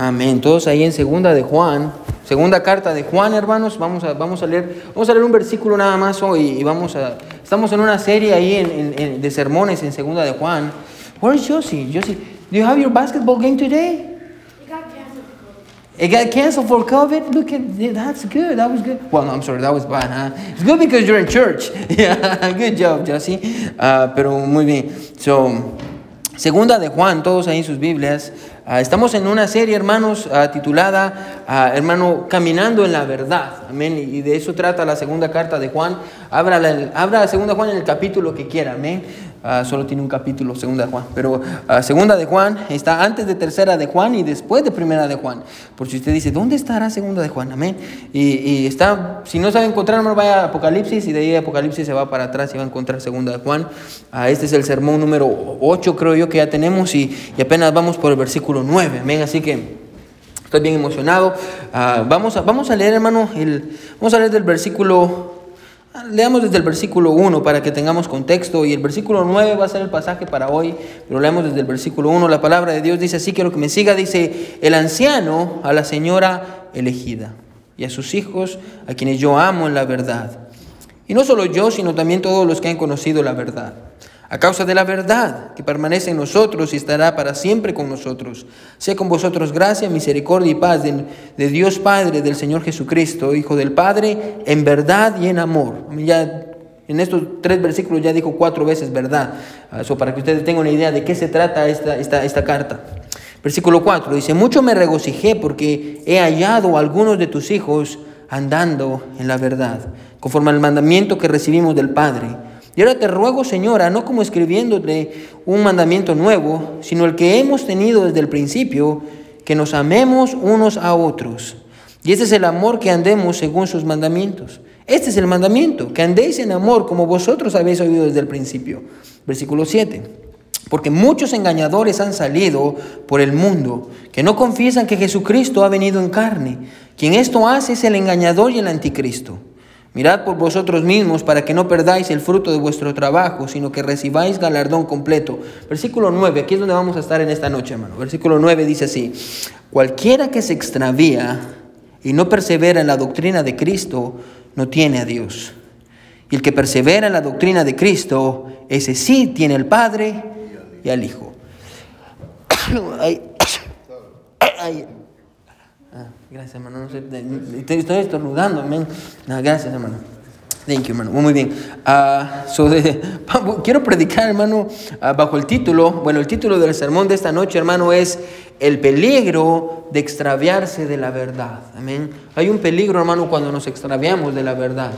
Amén. Todos ahí en segunda de Juan, segunda carta de Juan, hermanos, vamos a, vamos a leer, vamos a leer un versículo nada más hoy y vamos a, estamos en una serie ahí en, en, de sermones en segunda de Juan. Where is Josie? Josie, do you have your basketball game today? It got canceled for COVID. Look at that's good. That was good. Well, no, I'm sorry, that was bad, huh? It's good because you're in church. yeah, good job, Josie. Uh, pero muy bien. So, segunda de Juan, todos ahí en sus Biblias. Uh, estamos en una serie, hermanos, uh, titulada, hermano, Caminando en la Verdad. Amén. Y de eso trata la segunda carta de Juan. Abra la segunda Juan en el capítulo que quiera. Amén. Ah, solo tiene un capítulo, segunda de Juan. Pero uh, segunda de Juan está antes de tercera de Juan y después de primera de Juan. Por si usted dice, ¿dónde estará segunda de Juan? Amén. Y, está, si no sabe encontrar, hermano, vaya a Apocalipsis y de ahí Apocalipsis se va para atrás y va a encontrar segunda de Juan. Uh, este es el sermón número 8, creo yo, que ya tenemos y, y, apenas vamos por el versículo 9. Amén. Así que estoy bien emocionado. vamos, a, vamos a leer, hermano, el, vamos a leer del versículo Leamos desde el versículo 1 para que tengamos contexto y el versículo 9 va a ser el pasaje para hoy, pero leamos desde el versículo 1. La palabra de Dios dice así, quiero que me siga, dice, el anciano a la señora elegida y a sus hijos a quienes yo amo en la verdad. Y no solo yo, sino también todos los que han conocido la verdad a causa de la verdad que permanece en nosotros y estará para siempre con nosotros. Sea con vosotros gracia, misericordia y paz de, Dios Padre, del Señor Jesucristo, Hijo del Padre, en verdad y en amor. Ya en estos tres versículos ya dijo cuatro veces verdad, eso para que ustedes tengan una idea de qué se trata esta, esta, esta carta. Versículo 4 dice, mucho me regocijé porque he hallado a algunos de tus hijos andando en la verdad, conforme al mandamiento que recibimos del Padre. Y ahora te ruego, Señora, no como escribiéndote un mandamiento nuevo, sino el que hemos tenido desde el principio, que nos amemos unos a otros. Y este es el amor que andemos según sus mandamientos. Este es el mandamiento, que andéis en amor como vosotros habéis oído desde el principio. Versículo 7. Porque muchos engañadores han salido por el mundo, que no confiesan que Jesucristo ha venido en carne. Quien esto hace es el engañador y el anticristo. Mirad por vosotros mismos para que no perdáis el fruto de vuestro trabajo, sino que recibáis galardón completo. Versículo 9, aquí es donde vamos a estar en esta noche, hermano. Versículo 9 dice así, cualquiera que se extravía y no persevera en la doctrina de Cristo, no tiene a Dios. Y el que persevera en la doctrina de Cristo, ese sí tiene al Padre y al Hijo. Ah, gracias, hermano. No sé, estoy estornudando, amén. gracias, hermano. Thank you, hermano. Muy bien. Uh, quiero predicar, hermano, uh, bajo el título. Bueno, el título del sermón de esta noche, hermano, es El peligro de extraviarse de la verdad. Amén. Hay un peligro, hermano, cuando nos extraviamos de la verdad.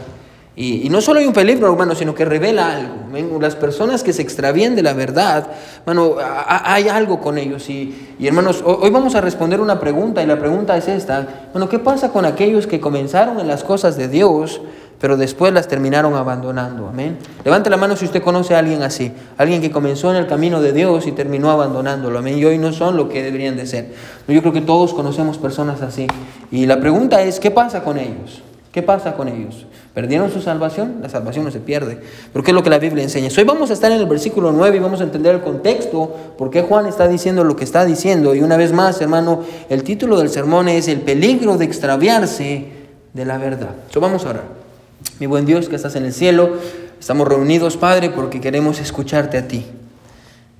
Y, no solo hay un peligro, hermano, sino que revela algo. Las personas que se extravían de la verdad, hermano, hay algo con ellos. Y, hermanos, hoy vamos a responder una pregunta y la pregunta es esta. Bueno, ¿qué pasa con aquellos que comenzaron en las cosas de Dios, pero después las terminaron abandonando? Amén. Levante la mano si usted conoce a alguien así. Alguien que comenzó en el camino de Dios y terminó abandonándolo. Amén. Y hoy no son lo que deberían de ser. Yo creo que todos conocemos personas así. Y la pregunta es, ¿qué pasa con ellos? ¿Qué pasa con ellos? ¿Perdieron su salvación? La salvación no se pierde. Pero ¿qué es lo que la Biblia enseña? Hoy vamos a estar en el versículo 9 y vamos a entender el contexto, por qué Juan está diciendo lo que está diciendo. Y una vez más, hermano, el título del sermón es El peligro de extraviarse de la verdad. So, vamos a orar. Mi buen Dios que estás en el cielo, estamos reunidos, Padre, porque queremos escucharte a ti.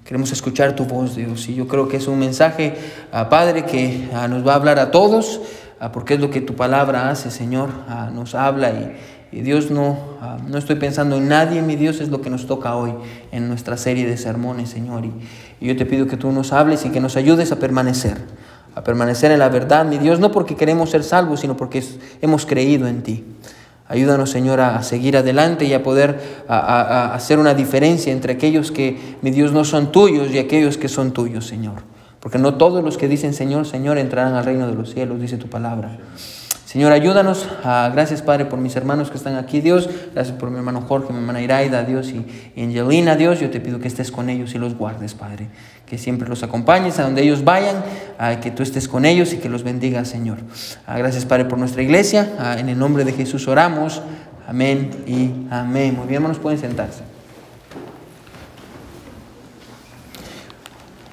Queremos escuchar tu voz, Dios. Y yo creo que es un mensaje, a ah, Padre, que ah, nos va a hablar a todos Ah, porque es lo que tu palabra hace, Señor, nos habla y, Dios no, ah, no estoy pensando en nadie, mi Dios, es lo que nos toca hoy en nuestra serie de sermones, Señor. Y, yo te pido que tú nos hables y que nos ayudes a permanecer, a permanecer en la verdad, mi Dios, no porque queremos ser salvos, sino porque hemos creído en ti. Ayúdanos, Señor, a seguir adelante y a poder hacer una diferencia entre aquellos que, mi Dios, no son tuyos y aquellos que son tuyos, Señor. Porque no todos los que dicen Señor, Señor entrarán al reino de los cielos, dice tu palabra. Señor, ayúdanos. Ah, gracias, Padre, por mis hermanos que están aquí, Dios. Gracias por mi hermano Jorge, mi hermana Iraida, Dios, y, Angelina, Dios. Yo te pido que estés con ellos y los guardes, Padre. Que siempre los acompañes a donde ellos vayan, ah, que tú estés con ellos y que los bendiga, Señor. Ah, gracias, Padre, por nuestra iglesia. en el nombre de Jesús oramos. Amén y amén. Muy bien, hermanos, pueden sentarse.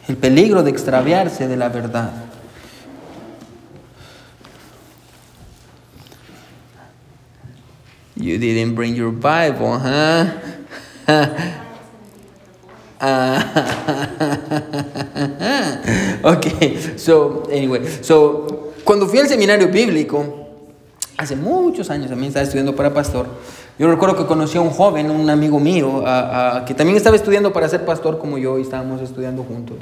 el peligro de extraviarse de la verdad. You didn't bring your Bible, huh? okay, so anyway, so cuando fui al seminario bíblico, hace muchos años también estaba estudiando para pastor. Yo recuerdo que conocí a un joven, un amigo mío, que también estaba estudiando para ser pastor como yo y estábamos estudiando juntos.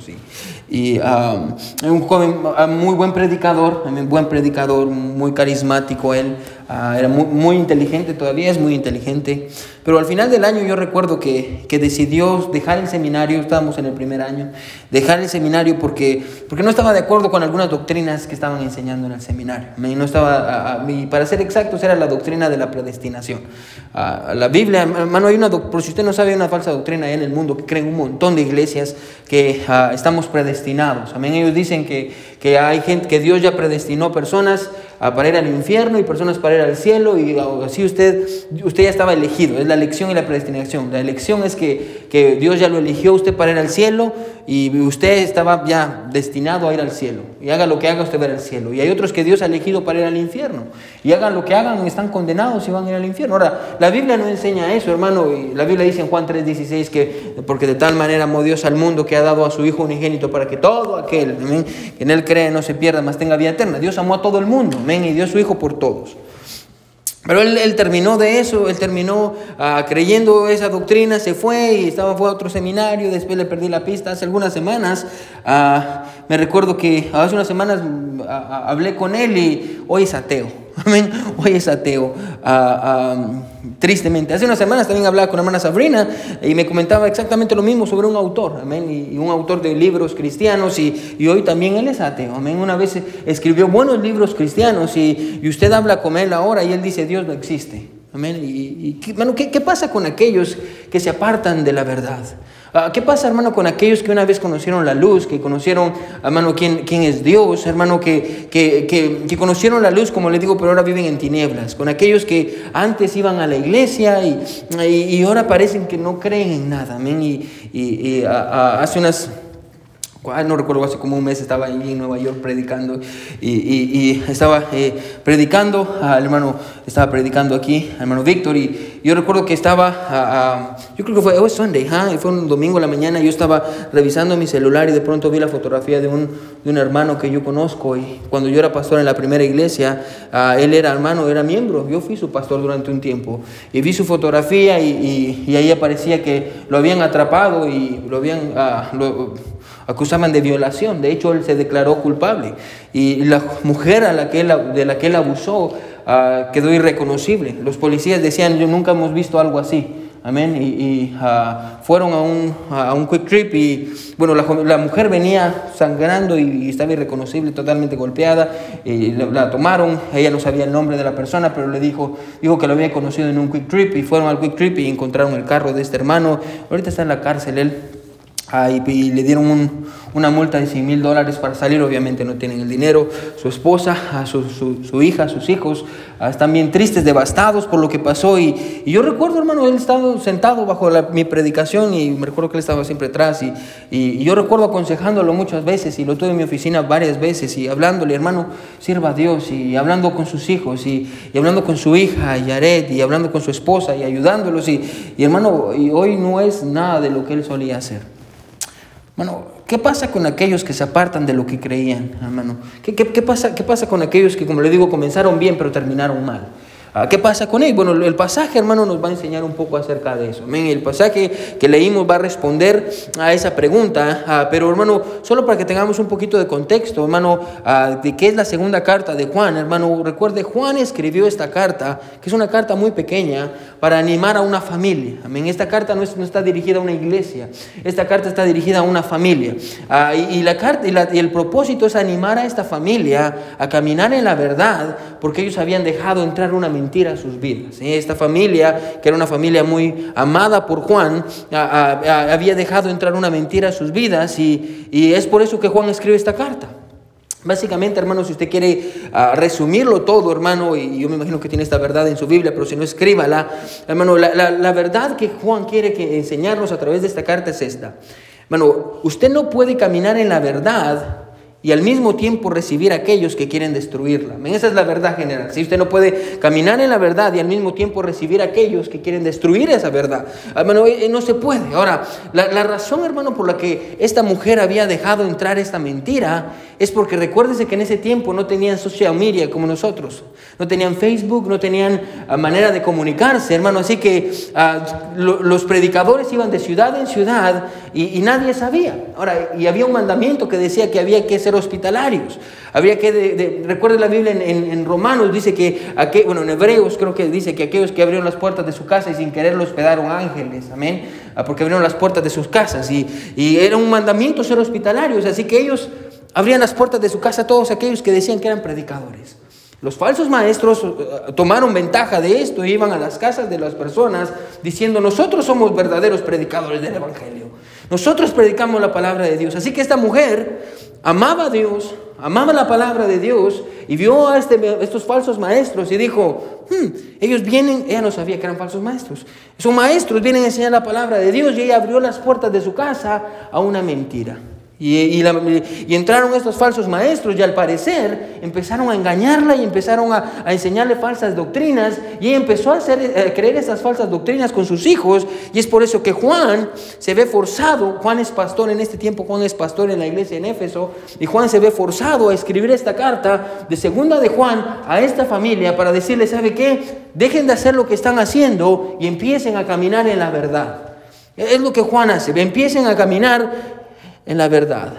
Y, un joven, muy buen predicador, buen predicador, muy carismático él. Ah, era muy, muy, inteligente, todavía es muy inteligente, pero al final del año yo recuerdo que, que, decidió dejar el seminario, estábamos en el primer año, dejar el seminario porque, porque no estaba de acuerdo con algunas doctrinas que estaban enseñando en el seminario. No estaba, y para ser exactos, era la doctrina de la predestinación. la Biblia, hermano, hay una, por si usted no sabe, hay una falsa doctrina en el mundo que creen un montón de iglesias que ah, estamos predestinados. Amén. Ellos dicen que, que hay gente, que Dios ya predestinó personas para ir al infierno y personas para ir al cielo y así usted, usted ya estaba elegido. Es la elección y la predestinación. La elección es que, que Dios ya lo eligió usted para ir al cielo y usted estaba ya destinado a ir al cielo. Y haga lo que haga, usted va al cielo. Y hay otros que Dios ha elegido para ir al infierno. Y hagan lo que hagan, están condenados y van a ir al infierno. Ahora, la Biblia no enseña eso, hermano. La Biblia dice en Juan 3:16 que porque de tal manera amó Dios al mundo que ha dado a su Hijo unigénito para que todo aquel que en él cree no se pierda, mas tenga vida eterna. Dios amó a todo el mundo, amén, y dio su Hijo por todos. Pero él, terminó de eso, él terminó ah, creyendo esa doctrina, se fue y estaba fue a otro seminario, después le perdí la pista hace algunas semanas. Ah, me recuerdo que hace unas semanas ah, hablé con él y hoy es ateo. Hoy es ateo. Tristemente. Hace unas semanas también hablaba con la hermana Sabrina y me comentaba exactamente lo mismo sobre un autor. Amén. Y, un autor de libros cristianos. Y, y, hoy también él es ateo. Amén. Una vez escribió buenos libros cristianos y, y usted habla con él ahora y él dice Dios no existe. Amén. ¿Y, ¿qué, ¿qué, pasa con aquellos que se apartan de la verdad? Ah, ¿Qué pasa, hermano, con aquellos que una vez conocieron la luz, que conocieron, hermano, quién, quién es Dios, hermano, que, que, que, conocieron la luz, como le digo, pero ahora viven en tinieblas? Con aquellos que antes iban a la iglesia y, y, ahora parecen que no creen en nada. Amén. Y, y hace unas no recuerdo, hace como un mes estaba ahí en Nueva York predicando y, y, estaba eh, predicando, al hermano estaba predicando aquí, al hermano Víctor, y yo recuerdo que estaba, yo creo que fue, oh, Sunday, fue un domingo en la mañana, yo estaba revisando mi celular y de pronto vi la fotografía de un, de un hermano que yo conozco y cuando yo era pastor en la primera iglesia, ah, él era hermano, era miembro, yo fui su pastor durante un tiempo y vi su fotografía y, y ahí aparecía que lo habían atrapado y lo habían... Ah, acusaban de violación. De hecho, él se declaró culpable. Y la mujer a la que de la que él abusó ah, quedó irreconocible. Los policías decían, yo nunca hemos visto algo así. Amén. Y, ah, fueron a un, a un, quick trip y, bueno, la, mujer venía sangrando y, estaba irreconocible, totalmente golpeada. Y la, tomaron, ella no sabía el nombre de la persona, pero le dijo, dijo que lo había conocido en un quick trip y fueron al quick trip y encontraron el carro de este hermano. Ahorita está en la cárcel él y, le dieron una multa de 100 mil dólares para salir, obviamente no tienen el dinero. Su esposa, su, su, hija, sus hijos ah, están bien tristes, devastados por lo que pasó. Y, yo recuerdo, hermano, él estaba sentado bajo mi predicación y me recuerdo que él estaba siempre atrás. Y, y, yo recuerdo aconsejándolo muchas veces y lo tuve en mi oficina varias veces y hablándole, hermano, sirva a Dios y hablando con sus hijos y, hablando con su hija, Yaret, y hablando con su esposa y ayudándolos. Y, hermano, y hoy no es nada de lo que él solía hacer. Bueno, ¿qué pasa con aquellos que se apartan de lo que creían, hermano? ¿Qué, qué, pasa, ¿Qué pasa con aquellos que, como le digo, comenzaron bien pero terminaron mal? Ah, ¿Qué pasa con él? Bueno, el pasaje, hermano, nos va a enseñar un poco acerca de eso. El pasaje que leímos va a responder a esa pregunta, ah, pero hermano, solo para que tengamos un poquito de contexto, hermano, ah, de qué es la segunda carta de Juan, hermano, recuerde, Juan escribió esta carta, que es una carta muy pequeña, para animar a una familia. Amén. Esta carta no, está dirigida a una iglesia, esta carta está dirigida a una familia. y, la carta, y el propósito es animar a esta familia a caminar en la verdad, porque ellos habían dejado entrar una mentira mentira a sus vidas. Esta familia, que era una familia muy amada por Juan, había dejado entrar una mentira a sus vidas y, es por eso que Juan escribe esta carta. Básicamente, hermano, si usted quiere ah, resumirlo todo, hermano, y yo me imagino que tiene esta verdad en su Biblia, pero si no, escríbala. Hermano, la, la verdad que Juan quiere que enseñarnos a través de esta carta es esta. Hermano, usted no puede caminar en la verdad y al mismo tiempo recibir a aquellos que quieren destruirla. Esa es la verdad general. Si usted no puede caminar en la verdad y al mismo tiempo recibir a aquellos que quieren destruir esa verdad, hermano, eh, no se puede. Ahora, la, la razón, hermano, por la que esta mujer había dejado entrar esta mentira es porque recuérdese que en ese tiempo no tenían social media como nosotros, no tenían Facebook, no tenían ah, manera de comunicarse, hermano. Así que ah, los predicadores iban de ciudad en ciudad y, nadie sabía. Ahora, y había un mandamiento que decía que había que ser hospitalarios. Había que, de, recuerde la Biblia en, Romanos, dice que, bueno, en Hebreos creo que dice que aquellos que abrieron las puertas de su casa y sin querer los hospedaron ángeles, amén, ah, porque abrieron las puertas de sus casas y, y era un mandamiento ser hospitalarios, así que ellos abrían las puertas de su casa a todos aquellos que decían que eran predicadores. Los falsos maestros eh, tomaron ventaja de esto e iban a las casas de las personas diciendo, nosotros somos verdaderos predicadores del Evangelio. Nosotros predicamos la palabra de Dios. Así que esta mujer amaba a Dios, amaba la palabra de Dios y vio a este, estos falsos maestros y dijo, hmm, ellos vienen, ella no sabía que eran falsos maestros, son maestros, vienen a enseñar la palabra de Dios y ella abrió las puertas de su casa a una mentira. Y, entraron estos falsos maestros y al parecer empezaron a engañarla y empezaron a, enseñarle falsas doctrinas y ella empezó a, hacer, creer esas falsas doctrinas con sus hijos y es por eso que Juan se ve forzado, Juan es pastor en este tiempo, Juan es pastor en la iglesia en Éfeso y Juan se ve forzado a escribir esta carta de segunda de Juan a esta familia para decirle, ¿sabe qué? Dejen de hacer lo que están haciendo y empiecen a caminar en la verdad. Es lo que Juan hace, empiecen a caminar en la verdad.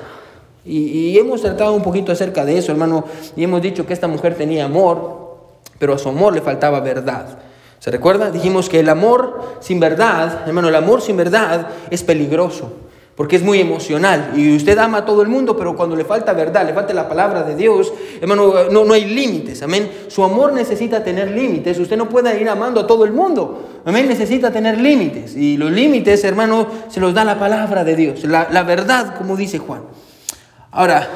Y, hemos tratado un poquito acerca de eso, hermano, y hemos dicho que esta mujer tenía amor, pero a su amor le faltaba verdad. ¿Se recuerda? Dijimos que el amor sin verdad, hermano, el amor sin verdad es peligroso porque es muy emocional y usted ama a todo el mundo, pero cuando le falta verdad, le falta la palabra de Dios, hermano, no, no hay límites, amén. Su amor necesita tener límites, usted no puede ir amando a todo el mundo, amén, necesita tener límites y los límites, hermano, se los da la palabra de Dios, la, la verdad, como dice Juan. Ahora,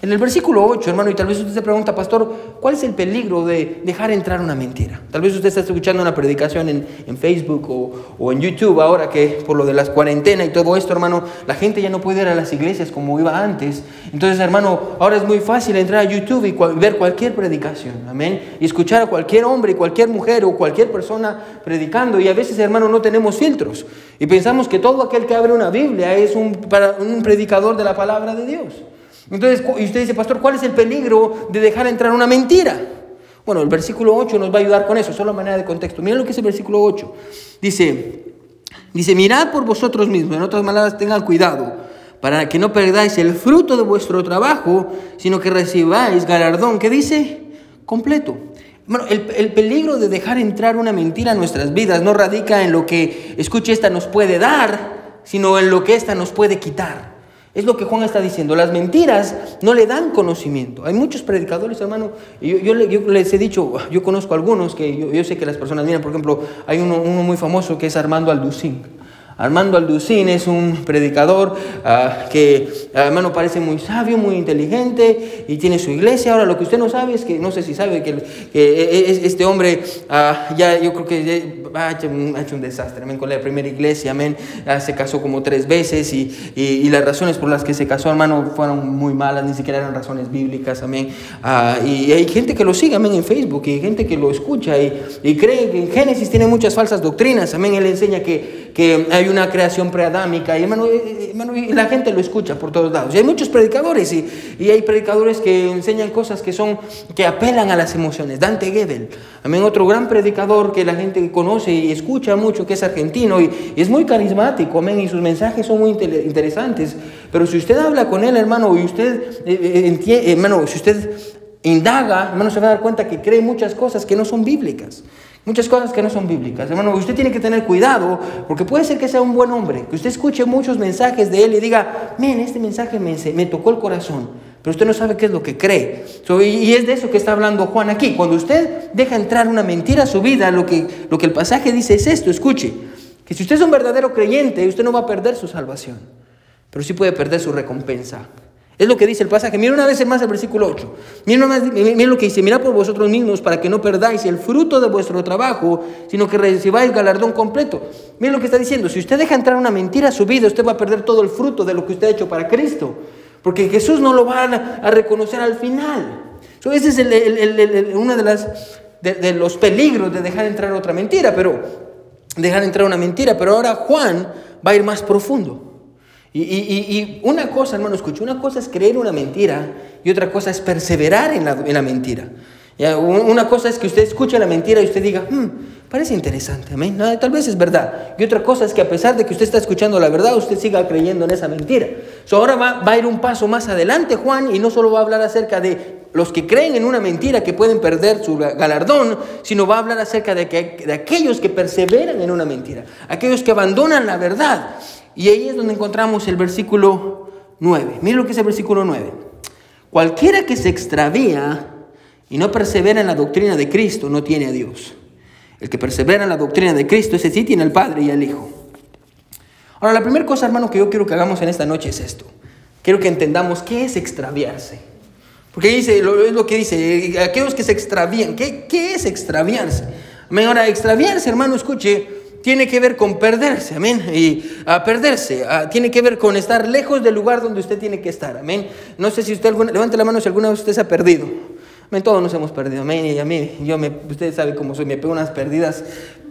en el versículo 8, hermano, y tal vez usted se pregunta, pastor, ¿cuál es el peligro de dejar entrar una mentira? Tal vez usted está escuchando una predicación en, Facebook o, en YouTube ahora que por lo de las cuarentenas y todo esto, hermano, la gente ya no puede ir a las iglesias como iba antes. Entonces, hermano, ahora es muy fácil entrar a YouTube y ver cualquier predicación, amén, y escuchar a cualquier hombre, cualquier mujer o cualquier persona predicando. Y a veces, hermano, no tenemos filtros y pensamos que todo aquel que abre una Biblia es un predicador de la palabra de Dios. Entonces, y usted dice, pastor, ¿cuál es el peligro de dejar entrar una mentira? Bueno, el versículo 8 nos va a ayudar con eso, solo manera de contexto. Miren lo que es el versículo 8. Dice, dice, mirad por vosotros mismos, en otras palabras, tengan cuidado, para que no perdáis el fruto de vuestro trabajo, sino que recibáis galardón. ¿Qué dice? Completo. Bueno, el, el, peligro de dejar entrar una mentira en nuestras vidas no radica en lo que, escuche, esta nos puede dar, sino en lo que esta nos puede quitar. Es lo que Juan está diciendo. Las mentiras no le dan conocimiento. Hay muchos predicadores, hermano. Yo, yo, les he dicho, yo conozco algunos que yo, sé que las personas miran. Por ejemplo, hay uno, muy famoso que es Armando Alducín. Armando Alducín es un predicador ah, que, ah, hermano, parece muy sabio, muy inteligente y tiene su iglesia. Ahora, lo que usted no sabe es que, no sé si sabe que, este hombre ah, ya, yo creo que ha hecho, un desastre, amén, con la primera iglesia, amén. se casó como tres veces y, y, las razones por las que se casó, hermano, fueron muy malas, ni siquiera eran razones bíblicas, amén. y hay gente que lo sigue, amén, en Facebook y hay gente que lo escucha y, y cree que en Génesis tiene muchas falsas doctrinas, amén. Él enseña que, que hay una creación preadámica. Y, hermano, y la gente lo escucha por todos lados. Y hay muchos predicadores y, y, hay predicadores que enseñan cosas que son que apelan a las emociones. Dante Gebel, amén, otro gran predicador que la gente conoce y escucha mucho, que es argentino y, es muy carismático, amén, y sus mensajes son muy interesantes. Pero si usted habla con él, hermano, y usted eh, eh, hermano, si usted indaga, hermano, se va a dar cuenta que cree muchas cosas que no son bíblicas. Muchas cosas que no son bíblicas. Hermano, usted tiene que tener cuidado porque puede ser que sea un buen hombre, que usted escuche muchos mensajes de él y diga, men, este mensaje me, tocó el corazón, pero usted no sabe qué es lo que cree. y es de eso que está hablando Juan aquí. Cuando usted deja entrar una mentira a su vida, lo que, lo que el pasaje dice es esto, escuche, que si usted es un verdadero creyente, usted no va a perder su salvación, pero sí puede perder su recompensa. Es lo que dice el pasaje. Mira una vez más el versículo 8. Mira, lo que dice, mira por vosotros mismos para que no perdáis el fruto de vuestro trabajo, sino que recibáis galardón completo. Mira lo que está diciendo. Si usted deja entrar una mentira a su vida, usted va a perder todo el fruto de lo que usted ha hecho para Cristo. Porque Jesús no lo va a, reconocer al final. ese es uno de, las, de, los peligros de dejar entrar otra mentira, pero dejar entrar una mentira. Pero ahora Juan va a ir más profundo. Y, una cosa, hermano, escucha, una cosa es creer una mentira y otra cosa es perseverar en la, en la mentira. Una cosa es que usted escuche la mentira y usted diga, hmm, parece interesante, amén. tal vez es verdad. Y otra cosa es que a pesar de que usted está escuchando la verdad, usted siga creyendo en esa mentira. ahora va, a ir un paso más adelante Juan y no solo va a hablar acerca de los que creen en una mentira que pueden perder su galardón, sino va a hablar acerca de, que, de aquellos que perseveran en una mentira, aquellos que abandonan la verdad. Y ahí es donde encontramos el versículo 9. Mire lo que es el versículo 9. Cualquiera que se extravía y no persevera en la doctrina de Cristo, no tiene a Dios. El que persevera en la doctrina de Cristo, ese sí tiene al Padre y al Hijo. Ahora, la primera cosa, hermano, que yo quiero que hagamos en esta noche es esto. Quiero que entendamos qué es extraviarse. Porque dice, lo, es lo que dice, aquellos que se extravían, ¿qué, qué es extraviarse? Ahora, extraviarse, hermano, escuche, tiene que ver con perderse, amén. Y a perderse, tiene que ver con estar lejos del lugar donde usted tiene que estar, amén. No sé si usted, levante la mano si alguna vez usted se ha perdido. Todos nos hemos perdido, amén. Y a mí, yo me, usted sabe cómo soy, me pego unas perdidas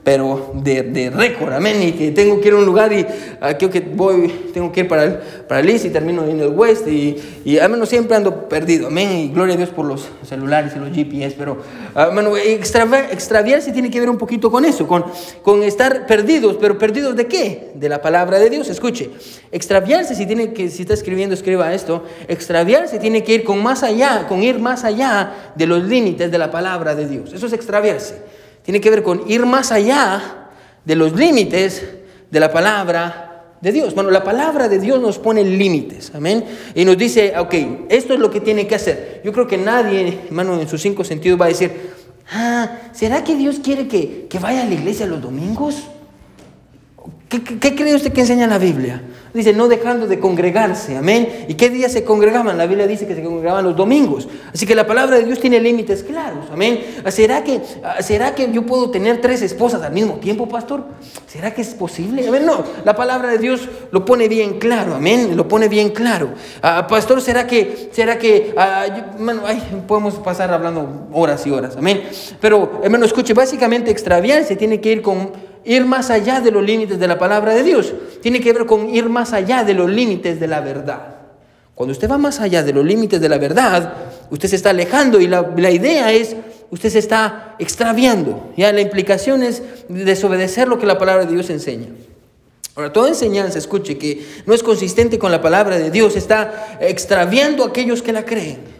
pero de, de récord, amén, y que tengo que ir a un lugar y uh, creo que voy, tengo que ir para el, para el East y termino en el West y, y menos siempre ando perdido, amén, y gloria a Dios por los celulares y los GPS, pero uh, extraviarse tiene que ver un poquito con eso, con, con estar perdidos, pero perdidos de qué? De la palabra de Dios, escuche, extraviarse si tiene que, si está escribiendo, escriba esto, extraviarse tiene que ir con más allá, con ir más allá de los límites de la palabra de Dios, eso es extraviarse tiene que ver con ir más allá de los límites de la palabra de Dios. Bueno, la palabra de Dios nos pone límites, amén. Y nos dice, ok, esto es lo que tiene que hacer. Yo creo que nadie, hermano, en sus cinco sentidos va a decir, ah, ¿será que Dios quiere que, que vaya a la iglesia los domingos? ¿Qué, ¿Qué, cree usted que enseña la Biblia? Dice, no dejando de congregarse, amén. ¿Y qué día se congregaban? La Biblia dice que se congregaban los domingos. Así que la palabra de Dios tiene límites claros, amén. ¿Será que, ¿Será que yo puedo tener tres esposas al mismo tiempo, pastor? ¿Será que es posible? Amén, no. La palabra de Dios lo pone bien claro, amén. Lo pone bien claro. Ah, pastor, ¿será que, será que, ah, podemos pasar hablando horas y horas, amén. Pero, hermano, escuche, básicamente extraviarse tiene que ir con ir más allá de los límites de la palabra de Dios. Tiene que ver con ir más allá de los límites de la verdad. Cuando usted va más allá de los límites de la verdad, usted se está alejando y la, idea es, usted se está extraviando. Ya la implicación es desobedecer lo que la palabra de Dios enseña. Ahora, toda enseñanza, escuche, que no es consistente con la palabra de Dios, está extraviando a aquellos que la creen.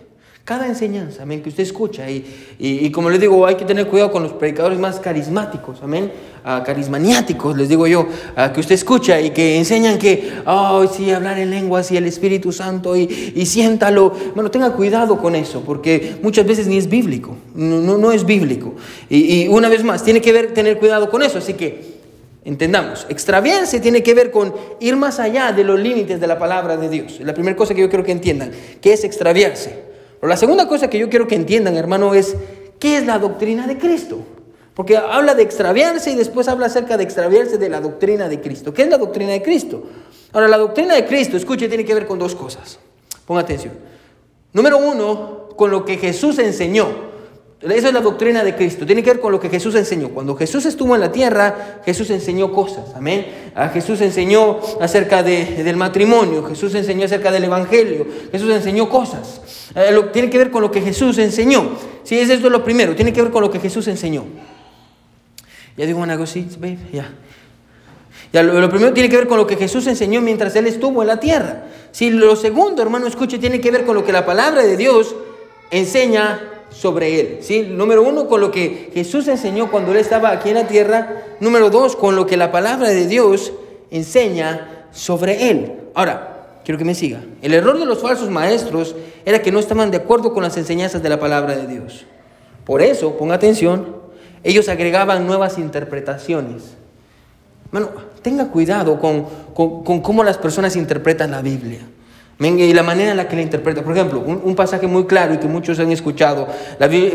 Cada enseñanza, amén, que usted escucha. Y, y, como les digo, hay que tener cuidado con los predicadores más carismáticos, amén, uh, carismaniáticos, les digo yo, que usted escucha y que enseñan que, oh, sí, hablar en lenguas y el Espíritu Santo y, y siéntalo. Bueno, tenga cuidado con eso, porque muchas veces ni es bíblico, no, no, no es bíblico. Y, una vez más, tiene que ver, tener cuidado con eso. Así que Entendamos, extraviarse tiene que ver con ir más allá de los límites de la palabra de Dios. La primera cosa que yo quiero que entiendan, que es extraviarse. La segunda cosa que yo quiero que entiendan, hermano, es qué es la doctrina de Cristo. Porque habla de extraviarse y después habla acerca de extraviarse de la doctrina de Cristo. ¿Qué es la doctrina de Cristo? Ahora, la doctrina de Cristo, escuche, tiene que ver con dos cosas. Ponga atención. Número uno, con lo que Jesús enseñó. Esa es la doctrina de Cristo. Tiene que ver con lo que Jesús enseñó. Cuando Jesús estuvo en la tierra, Jesús enseñó cosas. Amén. A Jesús enseñó acerca del matrimonio. Jesús enseñó acerca del evangelio. Jesús enseñó cosas. Eh, tiene que ver con lo que Jesús enseñó. Sí, es esto lo primero. Tiene que ver con lo que Jesús enseñó. Ya digo una cosita, ya. Ya, lo, primero tiene que ver con lo que Jesús enseñó mientras Él estuvo en la tierra. Sí, lo segundo, hermano, escuche, tiene que ver con lo que la palabra de Dios enseña sobre él. ¿sí? Número uno, con lo que Jesús enseñó cuando él estaba aquí en la tierra. Número dos, con lo que la palabra de Dios enseña sobre él. Ahora, quiero que me siga. El error de los falsos maestros era que no estaban de acuerdo con las enseñanzas de la palabra de Dios. Por eso, ponga atención, ellos agregaban nuevas interpretaciones. Bueno, tenga cuidado con, con cómo las personas interpretan la Biblia. Y la manera en la que la interpreta. Por ejemplo, un, pasaje muy claro y que muchos han escuchado.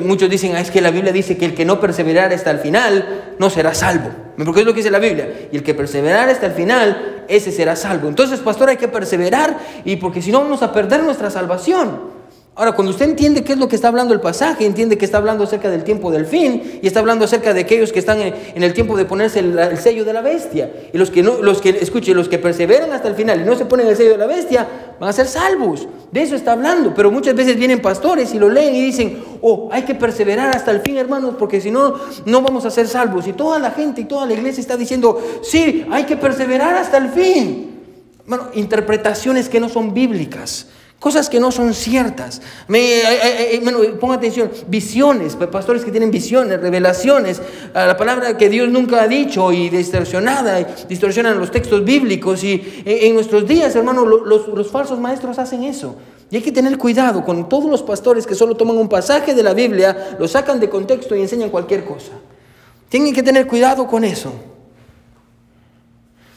muchos dicen, ah, es que la Biblia dice que el que no perseverara hasta el final no será salvo. Porque es lo que dice la Biblia. Y el que perseverara hasta el final, ese será salvo. Entonces, pastor, hay que perseverar y porque si no vamos a perder nuestra salvación. Ahora, cuando usted entiende qué es lo que está hablando el pasaje, entiende que está hablando acerca del tiempo del fin y está hablando acerca de aquellos que están en, el tiempo de ponerse el, sello de la bestia. Y los que, no, los que, escuche, los que perseveran hasta el final y no se ponen el sello de la bestia, van a ser salvos. De eso está hablando. Pero muchas veces vienen pastores y lo leen y dicen, oh, hay que perseverar hasta el fin, hermanos, porque si no, no vamos a ser salvos. Y toda la gente y toda la iglesia está diciendo, sí, hay que perseverar hasta el fin. Bueno, interpretaciones que no son bíblicas. Cosas que no son ciertas. Me, eh, eh, eh, ponga atención, visiones, pastores que tienen visiones, revelaciones, la palabra que Dios nunca ha dicho y distorsionada, distorsionan los textos bíblicos. Y en nuestros días, hermano, los, los falsos maestros hacen eso. Y hay que tener cuidado con todos los pastores que solo toman un pasaje de la Biblia, lo sacan de contexto y enseñan cualquier cosa. Tienen que tener cuidado con eso.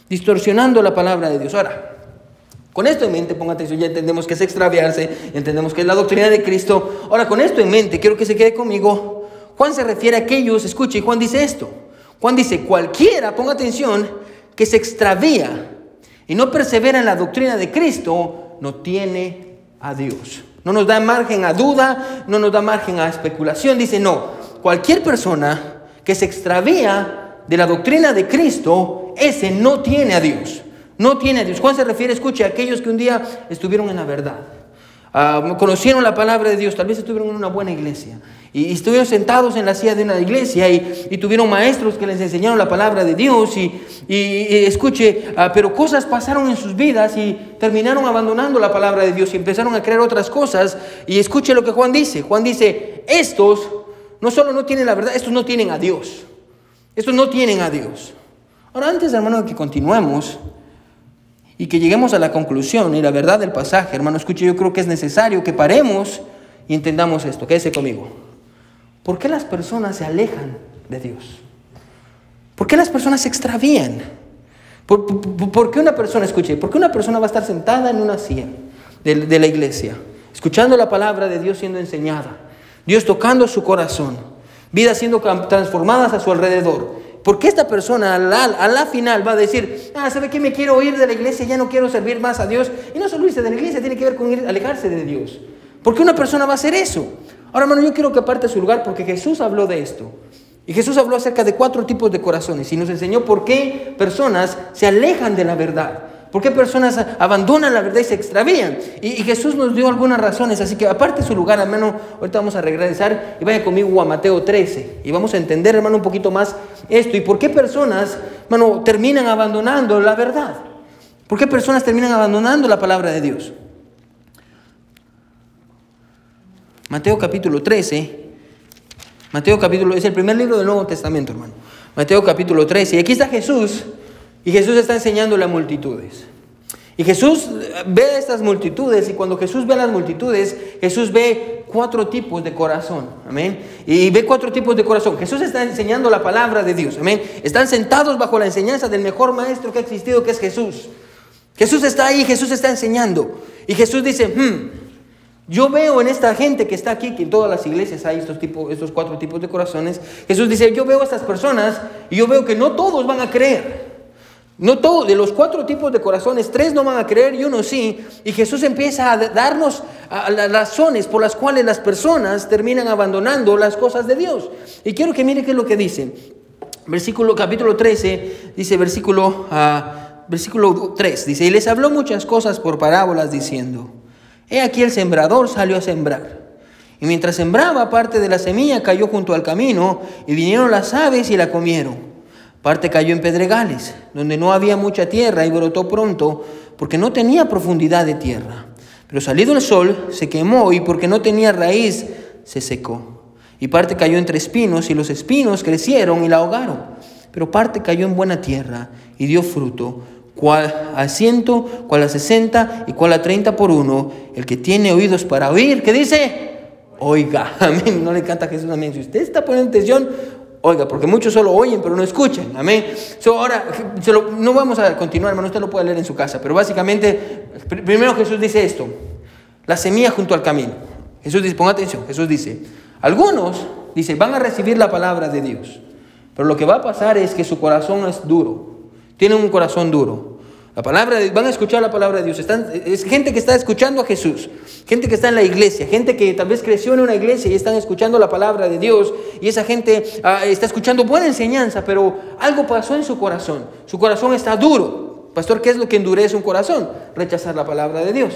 Distorsionando la palabra de Dios. Ahora, con esto en mente, ponga atención, ya entendemos que es extraviarse, entendemos que es la doctrina de Cristo. Ahora, con esto en mente, quiero que se quede conmigo. Juan se refiere a aquellos, escuche, Juan dice esto. Juan dice, cualquiera, ponga atención, que se extravía y no persevera en la doctrina de Cristo, no tiene a Dios. No nos da margen a duda, no nos da margen a especulación. Dice, no, cualquier persona que se extravía de la doctrina de Cristo, ese no tiene a Dios. No tiene a Dios. Juan se refiere, escuche, a aquellos que un día estuvieron en la verdad. Ah, conocieron la palabra de Dios, tal vez estuvieron en una buena iglesia y, estuvieron sentados en la silla de una iglesia y, tuvieron maestros que les enseñaron la palabra de Dios y, escuche, ah, pero cosas pasaron en sus vidas y terminaron abandonando la palabra de Dios y empezaron a creer otras cosas y escuche lo que Juan dice. Juan dice, estos no solo no tienen la verdad, estos no tienen a Dios. Estos no tienen a Dios. Ahora antes, hermano, que continuemos, y que lleguemos a la conclusión y la verdad del pasaje, hermano, escuche, yo creo que es necesario que paremos y entendamos esto. Quédese conmigo. ¿Por qué las personas se alejan de Dios? ¿Por qué las personas se extravían? ¿Por, qué una persona, escuche, por qué una persona va a estar sentada en una silla de, de la iglesia, escuchando la palabra de Dios siendo enseñada, Dios tocando su corazón, vidas siendo transformadas a su alrededor? Porque esta persona a la, final va a decir, ah, ¿sabe qué? Me quiero ir de la iglesia, ya no quiero servir más a Dios. Y no solo irse de la iglesia, tiene que ver con alejarse de Dios. ¿Por qué una persona va a hacer eso? Ahora, hermano, yo quiero que aparte su lugar porque Jesús habló de esto. Y Jesús habló acerca de cuatro tipos de corazones y nos enseñó por qué personas se alejan de la verdad. ¿Por qué personas abandonan la verdad y se extravían? Y, Jesús nos dio algunas razones, así que aparte su lugar, hermano, ahorita vamos a regresar y vaya conmigo a Mateo 13 y vamos a entender, hermano, un poquito más esto y por qué personas, hermano, terminan abandonando la verdad. ¿Por qué personas terminan abandonando la palabra de Dios? Mateo capítulo 13. Mateo capítulo, es el primer libro del Nuevo Testamento, hermano. Mateo capítulo 13. Y aquí está Jesús y Jesús está enseñándole a multitudes. Y Jesús ve a estas multitudes y cuando Jesús ve a las multitudes, Jesús ve cuatro tipos de corazón. Amén. Y ve cuatro tipos de corazón. Jesús está enseñando la palabra de Dios. Amén. Están sentados bajo la enseñanza del mejor maestro que ha existido, que es Jesús. Jesús está ahí, Jesús está enseñando. Y Jesús dice, hmm, yo veo en esta gente que está aquí, que en todas las iglesias hay estos, estos cuatro tipos de corazones. Jesús dice, yo veo a estas personas y yo veo que no todos van a creer. No todos, de los cuatro tipos de corazones, tres no van a creer y uno sí. Y Jesús empieza a darnos las razones por las cuales las personas terminan abandonando las cosas de Dios. Y quiero que mire qué es lo que dice. Versículo, capítulo 13, dice versículo, uh, versículo 3, dice, y les habló muchas cosas por parábolas diciendo, he aquí el sembrador salió a sembrar. Y mientras sembraba, parte de la semilla cayó junto al camino y vinieron las aves y la comieron. Parte cayó en pedregales, donde no había mucha tierra y brotó pronto, porque no tenía profundidad de tierra. Pero salido el sol, se quemó y porque no tenía raíz, se secó. Y parte cayó entre espinos y los espinos crecieron y la ahogaron. Pero parte cayó en buena tierra y dio fruto, cual a ciento, cual a sesenta y cual a treinta por uno. El que tiene oídos para oír, ¿qué dice? Oiga, amén. No le canta a Jesús, amén. Si usted está poniendo atención, Oiga, porque muchos solo oyen, pero no escuchan. Amén. ahora, no vamos a continuar, hermano, usted lo puede leer en su casa, pero básicamente, primero Jesús dice esto, la semilla junto al camino. Jesús dice, ponga atención, Jesús dice, algunos, dice, van a recibir la palabra de Dios, pero lo que va a pasar es que su corazón es duro, tienen un corazón duro. La palabra de, van a escuchar la palabra de Dios. Están, es gente que está escuchando a Jesús, gente que está en la iglesia, gente que tal vez creció en una iglesia y están escuchando la palabra de Dios y esa gente ah, está escuchando buena enseñanza, pero algo pasó en su corazón. Su corazón está duro. Pastor, ¿qué es lo que endurece un corazón? Rechazar la palabra de Dios.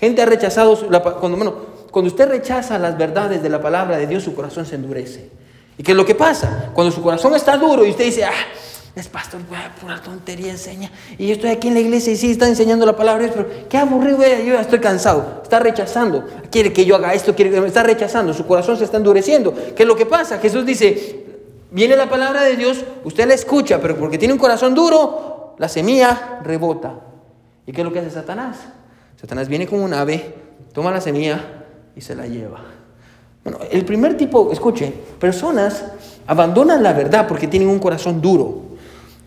Gente ha rechazado, cuando, bueno, cuando usted rechaza las verdades de la palabra de Dios, su corazón se endurece. ¿Y qué es lo que pasa? Cuando su corazón está duro y usted dice, ah, es pastor, pura tontería enseña. Y yo estoy aquí en la iglesia y sí está enseñando la palabra de Dios, pero qué aburrido, yo ya estoy cansado. Está rechazando. Quiere que yo haga esto, quiere que está rechazando. Su corazón se está endureciendo. ¿Qué es lo que pasa? Jesús dice, viene la palabra de Dios, usted la escucha, pero porque tiene un corazón duro, la semilla rebota. ¿Y qué es lo que hace Satanás? Satanás viene como un ave, toma la semilla y se la lleva. Bueno, el primer tipo, escuche, personas abandonan la verdad porque tienen un corazón duro.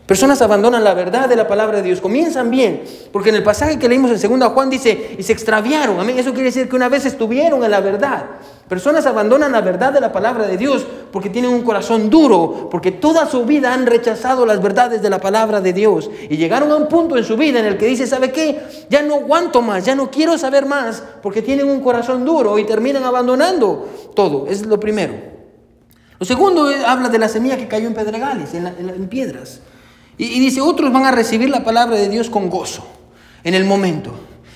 Personas abandonan la verdad de la palabra de Dios, comienzan bien, porque en el pasaje que leímos en 2 Juan dice, y se extraviaron, amén, eso quiere decir que una vez estuvieron en la verdad. Personas abandonan la verdad de la palabra de Dios porque tienen un corazón duro, porque toda su vida han rechazado las verdades de la palabra de Dios y llegaron a un punto en su vida en el que dice, ¿sabe qué? Ya no aguanto más, ya no quiero saber más, porque tienen un corazón duro y terminan abandonando todo, es lo primero. Lo segundo habla de la semilla que cayó en pedregales, en piedras. Y, dice, otros van a recibir la palabra de Dios con gozo en el momento.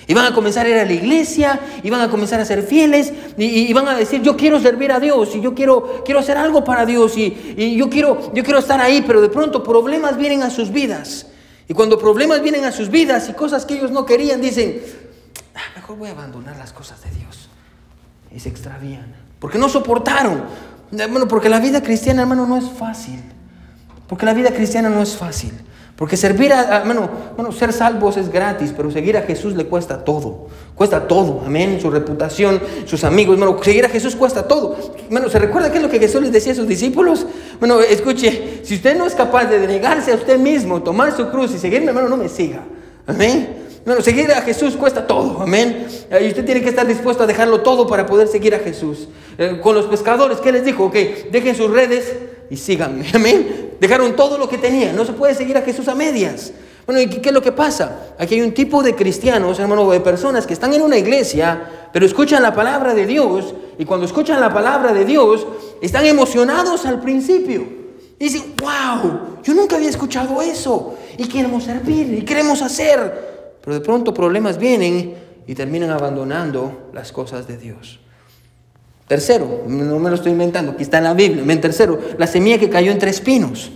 Y van a comenzar a ir a la iglesia, y van a comenzar a ser fieles, y, van a decir, yo quiero servir a Dios, y yo quiero, quiero hacer algo para Dios, y, yo, quiero, yo quiero estar ahí, pero de pronto problemas vienen a sus vidas. Y cuando problemas vienen a sus vidas y cosas que ellos no querían, dicen, ah, mejor voy a abandonar las cosas de Dios. Y se extravían. Porque no soportaron. Bueno, porque la vida cristiana, hermano, no es fácil. Porque la vida cristiana no es fácil. Porque servir a, bueno, bueno, ser salvos es gratis, pero seguir a Jesús le cuesta todo. Cuesta todo, amén. Su reputación, sus amigos, bueno, seguir a Jesús cuesta todo. Bueno, ¿se recuerda qué es lo que Jesús les decía a sus discípulos? Bueno, escuche, si usted no es capaz de negarse a usted mismo, tomar su cruz y seguirme, hermano, no me siga. Amén. Bueno, seguir a Jesús cuesta todo, amén. Y usted tiene que estar dispuesto a dejarlo todo para poder seguir a Jesús. Eh, con los pescadores, ¿qué les dijo? Ok, dejen sus redes y síganme, amén. Dejaron todo lo que tenían. No se puede seguir a Jesús a medias. Bueno, ¿y qué es lo que pasa? Aquí hay un tipo de cristianos, hermano, de personas que están en una iglesia, pero escuchan la palabra de Dios, y cuando escuchan la palabra de Dios, están emocionados al principio. Y dicen, wow, yo nunca había escuchado eso, y queremos servir, y queremos hacer. Pero de pronto problemas vienen y terminan abandonando las cosas de Dios. Tercero, no me lo estoy inventando, aquí está en la Biblia. En tercero, la semilla que cayó entre espinos.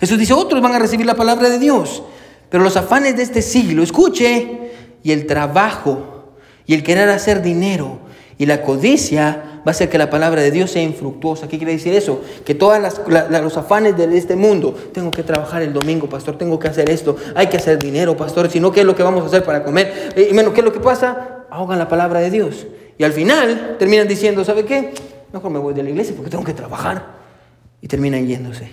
Jesús dice, otros van a recibir la palabra de Dios, pero los afanes de este siglo, escuche, y el trabajo, y el querer hacer dinero, y la codicia va a hacer que la palabra de Dios sea infructuosa. ¿Qué quiere decir eso? Que todos los afanes de este mundo, tengo que trabajar el domingo, pastor, tengo que hacer esto, hay que hacer dinero, pastor, si no, ¿qué es lo que vamos a hacer para comer? Y menos, ¿qué es lo que pasa? Ahogan la palabra de Dios. Y al final terminan diciendo, ¿sabe qué? Mejor me voy de la iglesia porque tengo que trabajar. Y terminan yéndose.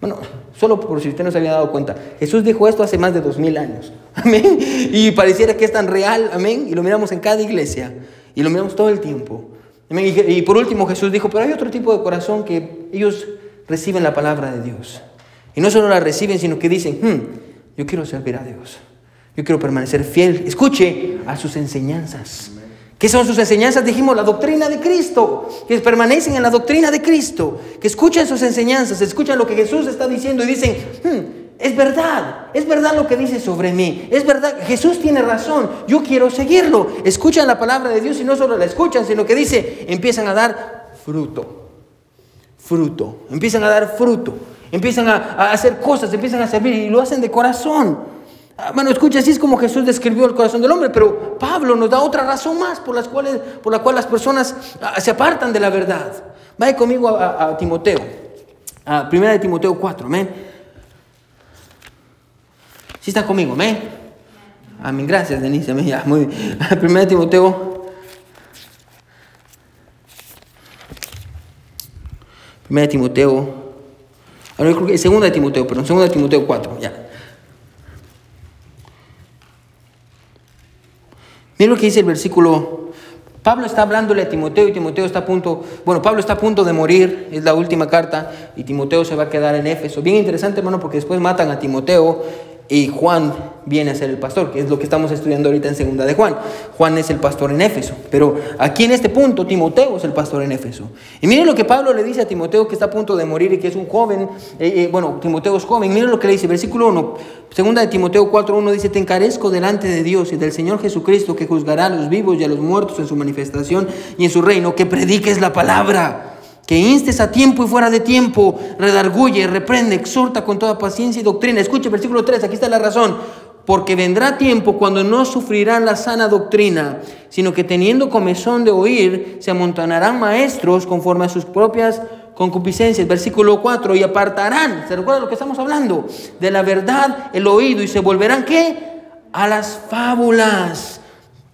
Bueno, solo por si usted no se había dado cuenta, Jesús dijo esto hace más de dos mil años. Amén. Y pareciera que es tan real. Amén. Y lo miramos en cada iglesia. Y lo miramos todo el tiempo. Amén. Y, por último Jesús dijo, pero hay otro tipo de corazón que ellos reciben la palabra de Dios. Y no solo la reciben, sino que dicen, hmm, yo quiero servir a Dios. Yo quiero permanecer fiel. Escuche a sus enseñanzas. ¿Qué son sus enseñanzas? Dijimos la doctrina de Cristo, que permanecen en la doctrina de Cristo, que escuchan sus enseñanzas, escuchan lo que Jesús está diciendo y dicen, hmm, es verdad, es verdad lo que dice sobre mí, es verdad, Jesús tiene razón, yo quiero seguirlo. Escuchan la palabra de Dios y no solo la escuchan, sino que dice, empiezan a dar fruto, fruto, empiezan a dar fruto, empiezan a, a hacer cosas, empiezan a servir y lo hacen de corazón. Ah, bueno, escucha, así es como Jesús describió el corazón del hombre, pero Pablo nos da otra razón más por, las cuales, por la cual las personas ah, se apartan de la verdad. Vaya conmigo a, Timoteo, a primera de Timoteo 4, amén. ¿Sí está conmigo, amén? Amén, gracias Denise, amén, ya, muy. Primera de Timoteo. Primera de Timoteo. Segunda de Timoteo, perdón, segunda de Timoteo 4, ya. Mira lo que dice el versículo. Pablo está hablándole a Timoteo y Timoteo está a punto, bueno, Pablo está a punto de morir, es la última carta, y Timoteo se va a quedar en Éfeso. Bien interesante, hermano, porque después matan a Timoteo y Juan viene a ser el pastor, que es lo que estamos estudiando ahorita en segunda de Juan. Juan es el pastor en Éfeso, pero aquí en este punto Timoteo es el pastor en Éfeso. Y miren lo que Pablo le dice a Timoteo que está a punto de morir y que es un joven, eh, eh, bueno, Timoteo es joven, miren lo que le dice, versículo 1, segunda de Timoteo 4.1 dice, te encarezco delante de Dios y del Señor Jesucristo que juzgará a los vivos y a los muertos en su manifestación y en su reino, que prediques la palabra que instes a tiempo y fuera de tiempo, redarguye, reprende, exhorta con toda paciencia y doctrina. Escuche versículo 3, aquí está la razón. Porque vendrá tiempo cuando no sufrirán la sana doctrina, sino que teniendo comezón de oír, se amontonarán maestros conforme a sus propias concupiscencias. Versículo 4, y apartarán, ¿se recuerda lo que estamos hablando? De la verdad el oído y se volverán ¿qué? A las fábulas.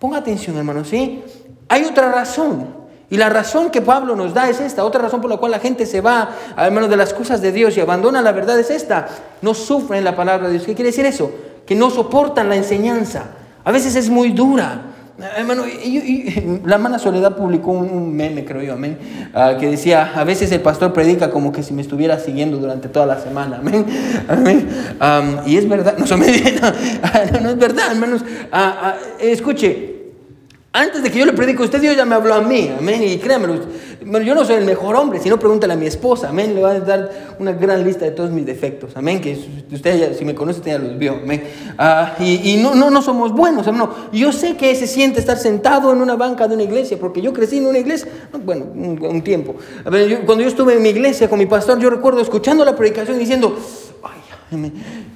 Ponga atención, hermano, ¿sí? Hay otra razón. Y la razón que Pablo nos da es esta. Otra razón por la cual la gente se va, menos de las cosas de Dios y abandona la verdad es esta. No sufren la palabra de Dios. ¿Qué quiere decir eso? Que no soportan la enseñanza. A veces es muy dura. Hermano, la hermana Soledad publicó un, meme, creo yo, amén, ah, que decía, a veces el pastor predica como que si me estuviera siguiendo durante toda la semana, amén, y es verdad, no, es verdad, hermanos, ah, ah, escuche, antes de que yo le predique a usted, Dios ya me habló a mí, amén. Y créanmelo, yo no soy el mejor hombre, si no pregúntale a mi esposa, amén. Le va a dar una gran lista de todos mis defectos, amén. Que usted, ya, si me conoce, ya los vio, amén. Ah, y, no, no, no somos buenos, amén. Yo sé que se siente estar sentado en una banca de una iglesia, porque yo crecí en una iglesia, bueno, un, tiempo. cuando yo estuve en mi iglesia con mi pastor, yo recuerdo escuchando la predicación y diciendo,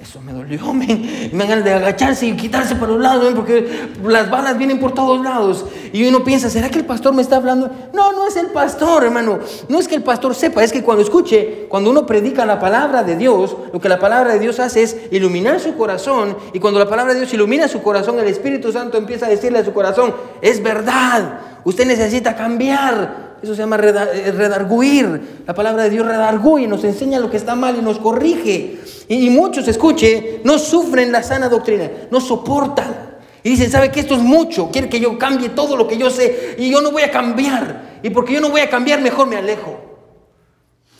eso me dolió, me, me de agacharse y quitarse para un lado, porque las balas vienen por todos lados. Y uno piensa, ¿será que el pastor me está hablando? No, no es el pastor, hermano. No es que el pastor sepa, es que cuando escuche, cuando uno predica la palabra de Dios, lo que la palabra de Dios hace es iluminar su corazón. Y cuando la palabra de Dios ilumina su corazón, el Espíritu Santo empieza a decirle a su corazón, es verdad, usted necesita cambiar. Eso se llama eh, redarguir. La palabra de Dios redarguye, nos enseña lo que está mal y nos corrige. Y muchos, escuche, no sufren la sana doctrina, no soportan. Y dicen, ¿sabe que esto es mucho? Quiere que yo cambie todo lo que yo sé y yo no voy a cambiar. Y porque yo no voy a cambiar, mejor me alejo.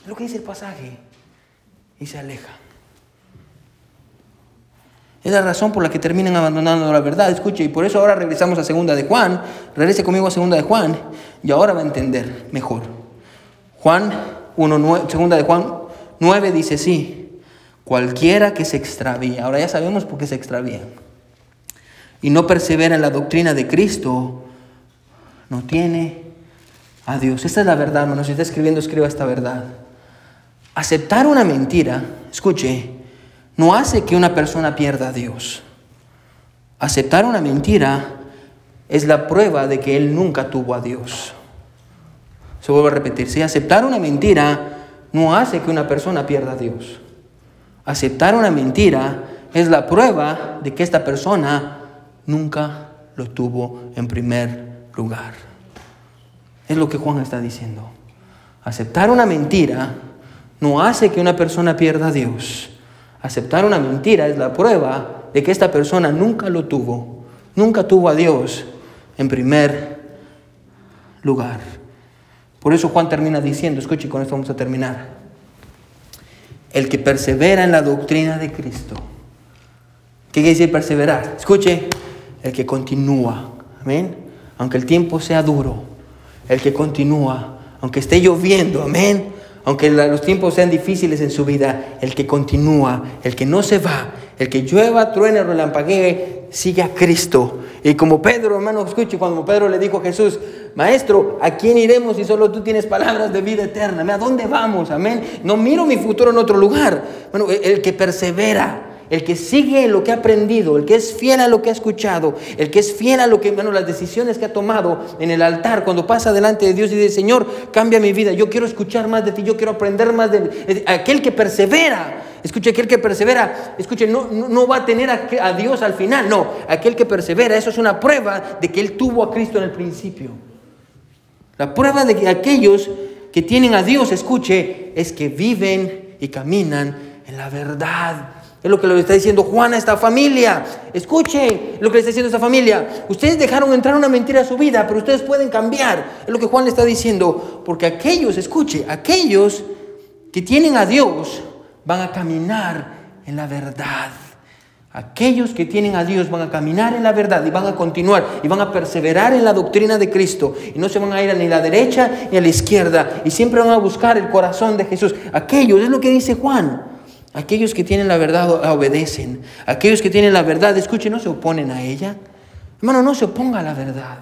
Es lo que dice el pasaje. Y se aleja. Es la razón por la que terminan abandonando la verdad. Escuche, y por eso ahora regresamos a segunda de Juan. Regrese conmigo a segunda de Juan y ahora va a entender mejor. Juan 1, segunda de Juan 9 dice sí, cualquiera que se extravía, ahora ya sabemos por qué se extravía, y no persevera en la doctrina de Cristo, no tiene a Dios. Esta es la verdad, hermano. Si está escribiendo, escriba esta verdad. Aceptar una mentira, escuche, no hace que una persona pierda a Dios. Aceptar una mentira es la prueba de que él nunca tuvo a Dios. Se vuelve a repetir, si aceptar una mentira no hace que una persona pierda a Dios. Aceptar una mentira es la prueba de que esta persona nunca lo tuvo en primer lugar. Es lo que Juan está diciendo. Aceptar una mentira no hace que una persona pierda a Dios. Aceptar una mentira es la prueba de que esta persona nunca lo tuvo, nunca tuvo a Dios en primer lugar. Por eso Juan termina diciendo, escuche, con esto vamos a terminar. El que persevera en la doctrina de Cristo. ¿Qué quiere decir perseverar? Escuche, el que continúa. Amén. Aunque el tiempo sea duro, el que continúa, aunque esté lloviendo, amén aunque los tiempos sean difíciles en su vida, el que continúa, el que no se va, el que llueva, truene, relampaguee, sigue a Cristo. Y como Pedro, hermano, escuche, cuando Pedro le dijo a Jesús, Maestro, ¿a quién iremos si solo tú tienes palabras de vida eterna? ¿A dónde vamos? Amén. No miro mi futuro en otro lugar. Bueno, el que persevera, el que sigue lo que ha aprendido, el que es fiel a lo que ha escuchado, el que es fiel a lo que, bueno, las decisiones que ha tomado en el altar, cuando pasa delante de Dios y dice, Señor, cambia mi vida, yo quiero escuchar más de ti, yo quiero aprender más de aquel que persevera. Escuche, aquel que persevera, escuche, no, no, va a tener a, a Dios al final, no, aquel que persevera, eso es una prueba de que él tuvo a Cristo en el principio. La prueba de que aquellos que tienen a Dios, escuche, es que viven y caminan en la verdad. Es lo que le está diciendo Juan a esta familia. Escuche lo que le está diciendo esta familia. Ustedes dejaron entrar una mentira a su vida, pero ustedes pueden cambiar. Es lo que Juan le está diciendo. Porque aquellos, escuche, aquellos que tienen a Dios van a caminar en la verdad. Aquellos que tienen a Dios van a caminar en la verdad y van a continuar y van a perseverar en la doctrina de Cristo y no se van a ir ni a la derecha ni a la izquierda y siempre van a buscar el corazón de Jesús. Aquellos, es lo que dice Juan, aquellos que tienen la verdad la obedecen, aquellos que tienen la verdad, escuchen, no se oponen a ella. Hermano, no se oponga a la verdad.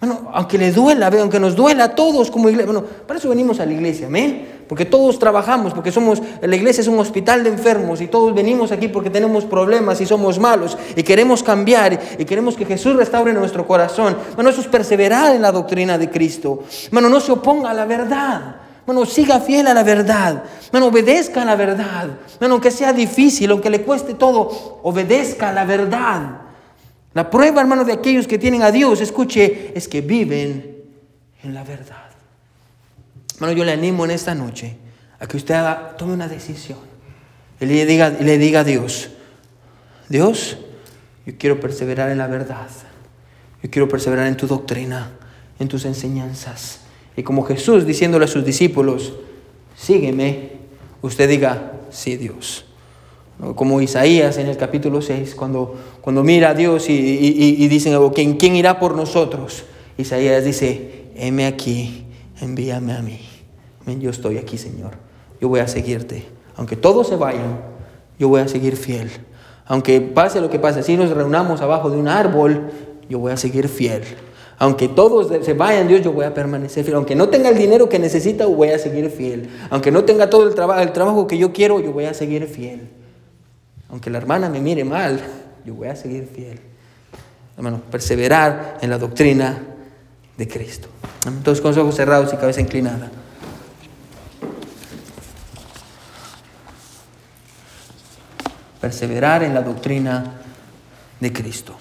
Bueno, aunque le duela, aunque nos duela a todos como iglesia, bueno, para eso venimos a la iglesia, amén. Porque todos trabajamos, porque somos, la iglesia es un hospital de enfermos y todos venimos aquí porque tenemos problemas y somos malos y queremos cambiar y queremos que Jesús restaure nuestro corazón. Bueno, eso es perseverar en la doctrina de Cristo. Bueno, no se oponga a la verdad. Bueno, siga fiel a la verdad. Bueno, obedezca a la verdad. Bueno, aunque sea difícil, aunque le cueste todo, obedezca a la verdad. La prueba, hermano, de aquellos que tienen a Dios, escuche, es que viven en la verdad. Hermano, yo le animo en esta noche a que usted tome una decisión y le diga, y le diga a Dios, Dios, yo quiero perseverar en la verdad. Yo quiero perseverar en tu doctrina, en tus enseñanzas. Y como Jesús diciéndole a sus discípulos, sígueme, usted diga, sí Dios. Como Isaías en el capítulo 6, cuando, cuando mira a Dios y, y, dicen, ¿quién, ¿quién irá por nosotros? Isaías dice, heme aquí, envíame a mí. Yo estoy aquí, Señor. Yo voy a seguirte. Aunque todos se vayan, yo voy a seguir fiel. Aunque pase lo que pase, si nos reunamos abajo de un árbol, yo voy a seguir fiel. Aunque todos se vayan, Dios, yo voy a permanecer fiel. Aunque no tenga el dinero que necesita, voy a seguir fiel. Aunque no tenga todo el, trabajo el trabajo que yo quiero, yo voy a seguir fiel. Aunque la hermana me mire mal, yo voy a seguir fiel. Hermano, perseverar en la doctrina de Cristo. Entonces, con los ojos cerrados y cabeza inclinada. Perseverar en la doctrina de Cristo.